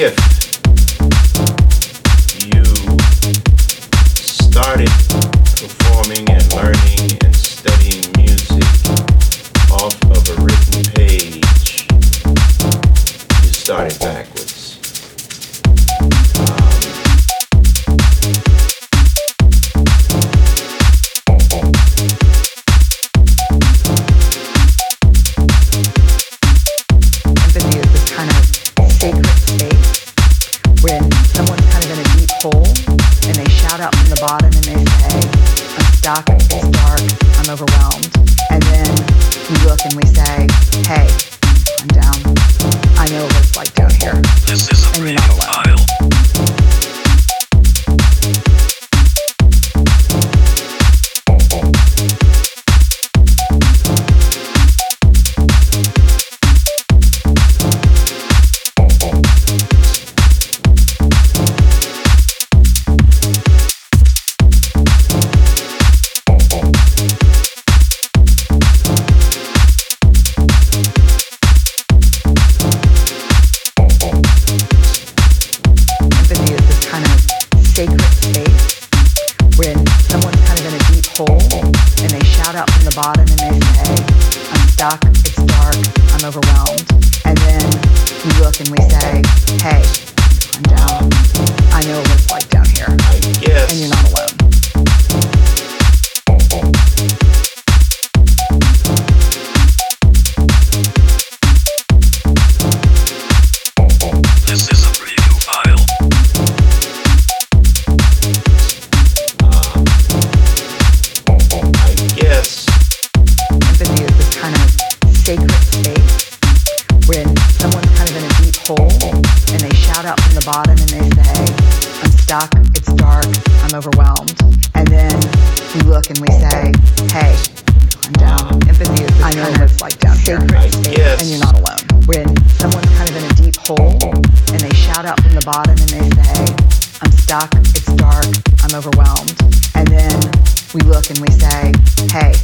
if you started performing and learning and studying music off of a written page, you started back. I'm it's dark, I'm overwhelmed. And then we look and we say, when someone's kind of in a deep hole and they shout out from the bottom and they say, I'm stuck, it's dark, I'm overwhelmed. And then we look and we say, hey, overwhelmed. And then we look and we say, hey, I'm down. Empathy is this I know what it's like down sacred I space guess. and you're not alone. When someone's kind of in a deep hole and they shout out from the bottom and they say, I'm stuck, it's dark, I'm overwhelmed. And then we look and we say, hey,